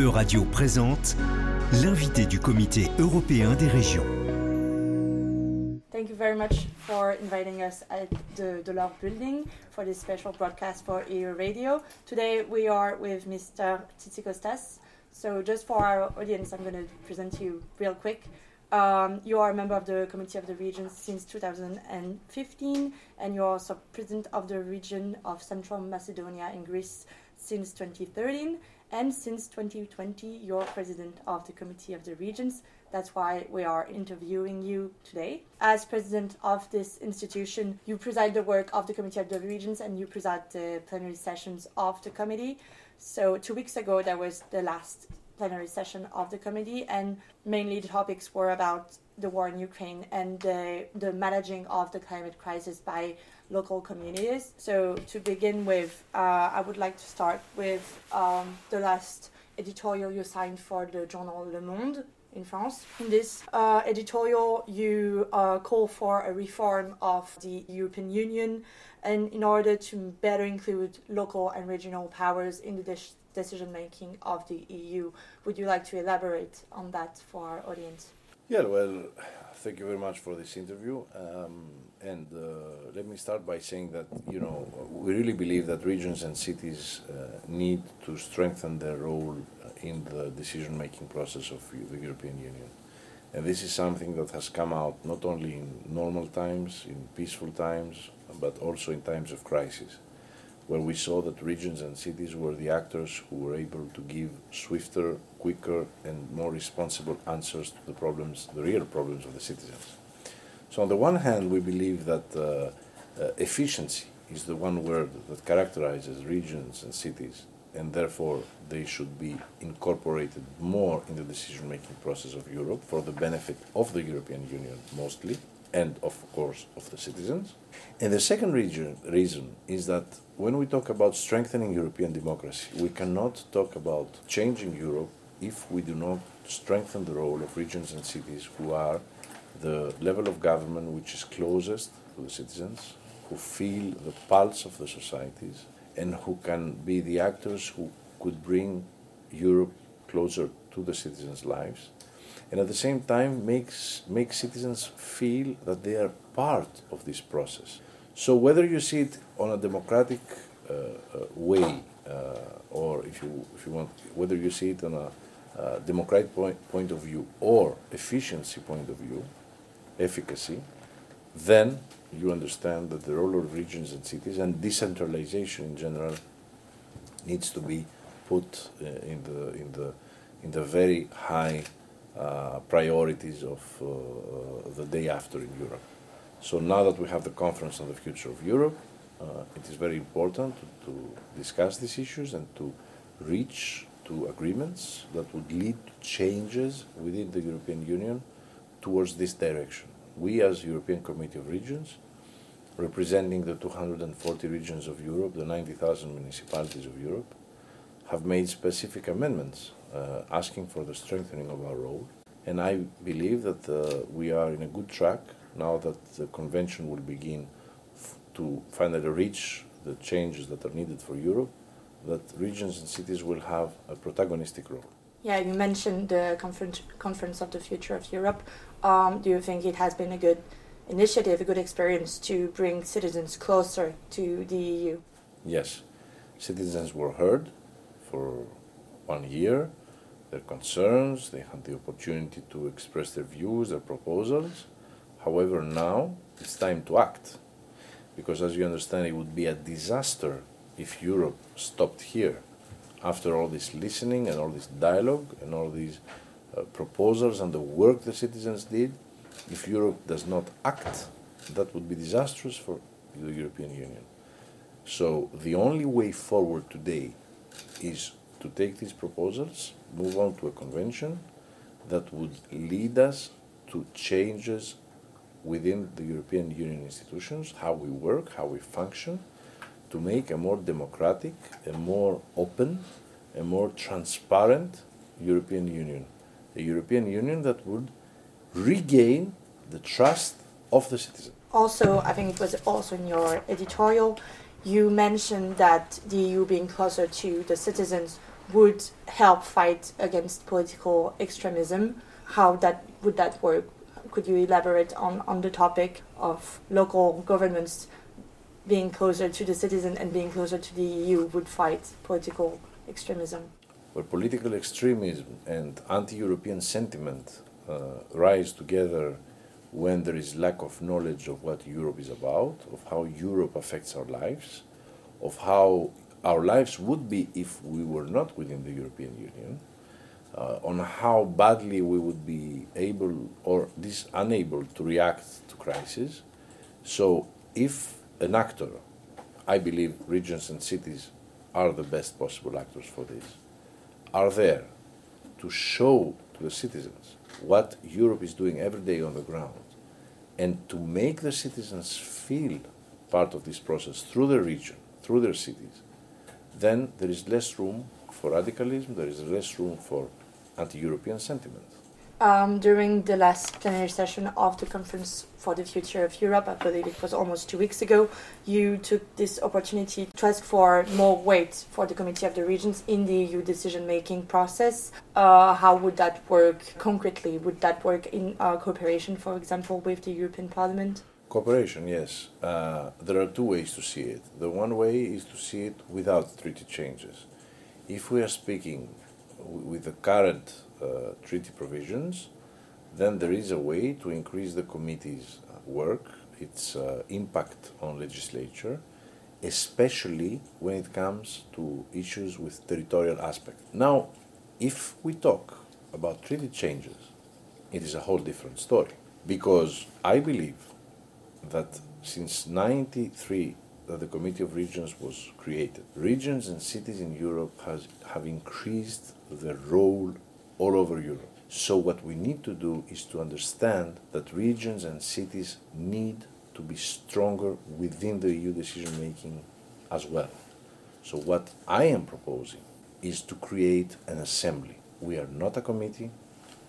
Euradio présente l'invité du Comité européen des régions. Thank you very much for inviting us at the, the Building for this special broadcast for EU Radio. Today we are with Mr. Tzitzikostas. So just for our audience, I'm going to present you real quick. Um, you are a member of the Committee of the Regions since 2015, and you're also president of the region of Central Macedonia in Greece since 2013. And since 2020, you're president of the Committee of the Regions. That's why we are interviewing you today. As president of this institution, you preside the work of the Committee of the Regions and you preside the plenary sessions of the committee. So, two weeks ago, that was the last plenary session of the committee, and mainly the topics were about the war in Ukraine and the, the managing of the climate crisis by local communities. So, to begin with, uh, I would like to start with um, the last editorial you signed for the journal Le Monde in France. In this uh, editorial, you uh, call for a reform of the European Union and in order to better include local and regional powers in the de- decision making of the EU. Would you like to elaborate on that for our audience? Yeah, well, thank you very much for this interview. Um, and uh, let me start by saying that, you know, we really believe that regions and cities uh, need to strengthen their role in the decision making process of the European Union. And this is something that has come out not only in normal times, in peaceful times, but also in times of crisis where we saw that regions and cities were the actors who were able to give swifter, quicker, and more responsible answers to the problems, the real problems of the citizens. So, on the one hand, we believe that uh, uh, efficiency is the one word that characterizes regions and cities, and therefore they should be incorporated more in the decision making process of Europe for the benefit of the European Union mostly, and of course of the citizens. And the second region, reason is that when we talk about strengthening European democracy, we cannot talk about changing Europe if we do not strengthen the role of regions and cities who are the level of government which is closest to the citizens, who feel the pulse of the societies, and who can be the actors who could bring Europe closer to the citizens' lives, and at the same time makes make citizens feel that they are part of this process. So whether you see it on a democratic uh, uh, way, uh, or if you if you want, whether you see it on a uh, democratic point, point of view or efficiency point of view, efficacy, then you understand that the role of regions and cities and decentralization in general needs to be put uh, in the in the in the very high uh, priorities of the day after in Europe. So now that we have the conference on the future of Europe, uh, it is very important to, to, discuss these issues and to reach to agreements that would lead to changes within the European Union towards this direction. We, as European Committee of Regions, representing the 240 regions of Europe, the 90,000 municipalities of Europe, have made specific amendments uh, asking for the strengthening of our role. And I believe that uh, we are in a good track now that the convention will begin f- to finally reach the changes that are needed for Europe, that regions and cities will have a protagonistic role. Yeah, you mentioned the conference, conference of the future of Europe. Um, do you think it has been a good initiative, a good experience to bring citizens closer to the EU? Yes, citizens were heard for one year, their concerns, they had the opportunity to express their views, their proposals However, now it's time to act. Because, as you understand, it would be a disaster if Europe stopped here after all this listening and all this dialogue and all these uh, proposals and the work the citizens did. If Europe does not act, that would be disastrous for the European Union. So, the only way forward today is to take these proposals, move on to a convention that would lead us to changes within the European Union institutions, how we work, how we function, to make a more democratic, a more open, a more transparent European Union. A European Union that would regain the trust of the citizen. Also, I think it was also in your editorial, you mentioned that the EU being closer to the citizens would help fight against political extremism. How that would that work? Could you elaborate on, on the topic of local governments being closer to the citizen and being closer to the EU would fight political extremism? Where political extremism and anti-European sentiment uh, rise together when there is lack of knowledge of what Europe is about, of how Europe affects our lives, of how our lives would be if we were not within the European Union, uh, on how badly we would be able or this unable to react to crisis. So, if an actor, I believe regions and cities are the best possible actors for this, are there to show to the citizens what Europe is doing every day on the ground and to make the citizens feel part of this process through their region, through their cities, then there is less room for radicalism, there is less room for anti European sentiment. Um, during the last plenary session of the Conference for the Future of Europe, I believe it was almost two weeks ago, you took this opportunity to ask for more weight for the Committee of the Regions in the EU decision making process. Uh, how would that work concretely? Would that work in uh, cooperation, for example, with the European Parliament? Cooperation, yes. Uh, there are two ways to see it. The one way is to see it without treaty changes. If we are speaking with the current treaty provisions, then there is a way to increase the committee's uh, work, its uh, impact on legislature, especially when it comes to issues with territorial aspect. Now, if we talk about treaty changes, it is a whole different story because I believe that since 93 that the Committee of Regions was created, regions and cities in Europe has, have increased the role all over Europe. So, what we need to do is to understand that regions and cities need to be stronger within the EU decision making as well. So, what I am proposing is to create an assembly. We are not a committee,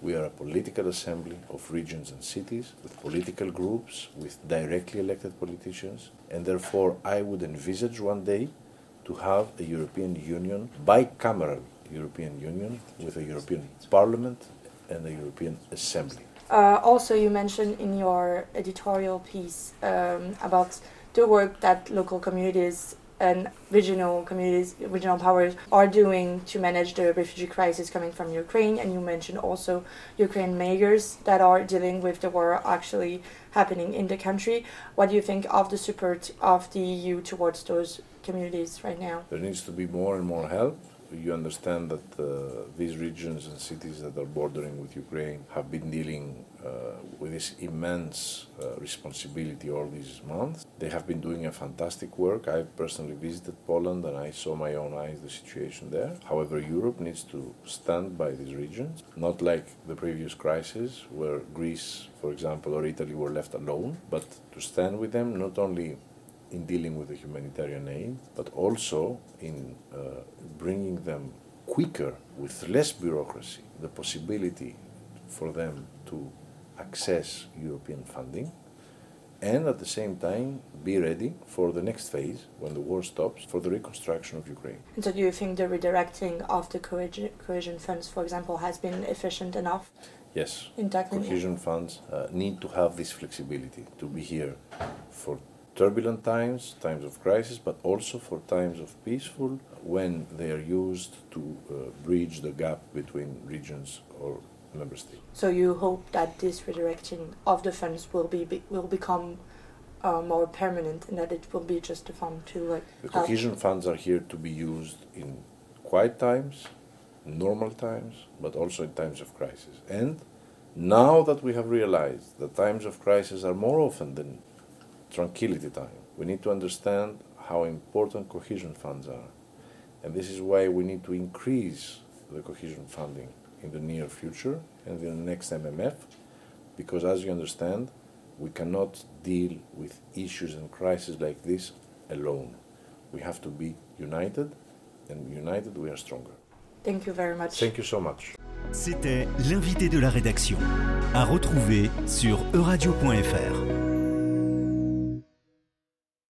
we are a political assembly of regions and cities with political groups, with directly elected politicians, and therefore I would envisage one day to have a European Union, bicameral European Union, with a European Parliament and a European Assembly. Uh, also, you mentioned in your editorial piece um, about the work that local communities and regional communities, regional powers are doing to manage the refugee crisis coming from Ukraine. And you mentioned also Ukraine mayors that are dealing with the war actually happening in the country. What do you think of the support of the EU towards those communities right now? There needs to be more and more help you understand that uh, these regions and cities that are bordering with Ukraine have been dealing uh, with this immense uh, responsibility all these months. They have been doing a fantastic work. I personally visited Poland and I saw my own eyes the situation there. However, Europe needs to stand by these regions, not like the previous crisis where Greece, for example, or Italy were left alone, but to stand with them not only in dealing with the humanitarian aid, but also in uh, bringing them quicker with less bureaucracy, the possibility for them to access European funding, and at the same time be ready for the next phase when the war stops for the reconstruction of Ukraine. And so, do you think the redirecting of the cohesion funds, for example, has been efficient enough? Yes. In tackling cohesion funds uh, need to have this flexibility to be here for turbulent times, times of crisis, but also for times of peaceful when they are used to uh, bridge the gap between regions or member states. So you hope that this redirecting of the funds will be, will become uh, more permanent and that it will be just a fund to like. The cohesion funds are here to be used in quiet times, normal times, but also in times of crisis. And now that we have realized that times of crisis are more often than tranquility time. We need to understand how important cohesion funds are. And this is why we need to increase the cohesion funding in the near future and in the next MFF, because as you understand, we cannot deal with issues and crises like this alone. We have to be united, and united we are stronger. Thank you very much. Thank you so much. C'était l'invité de la rédaction. À retrouver sur euradio.fr.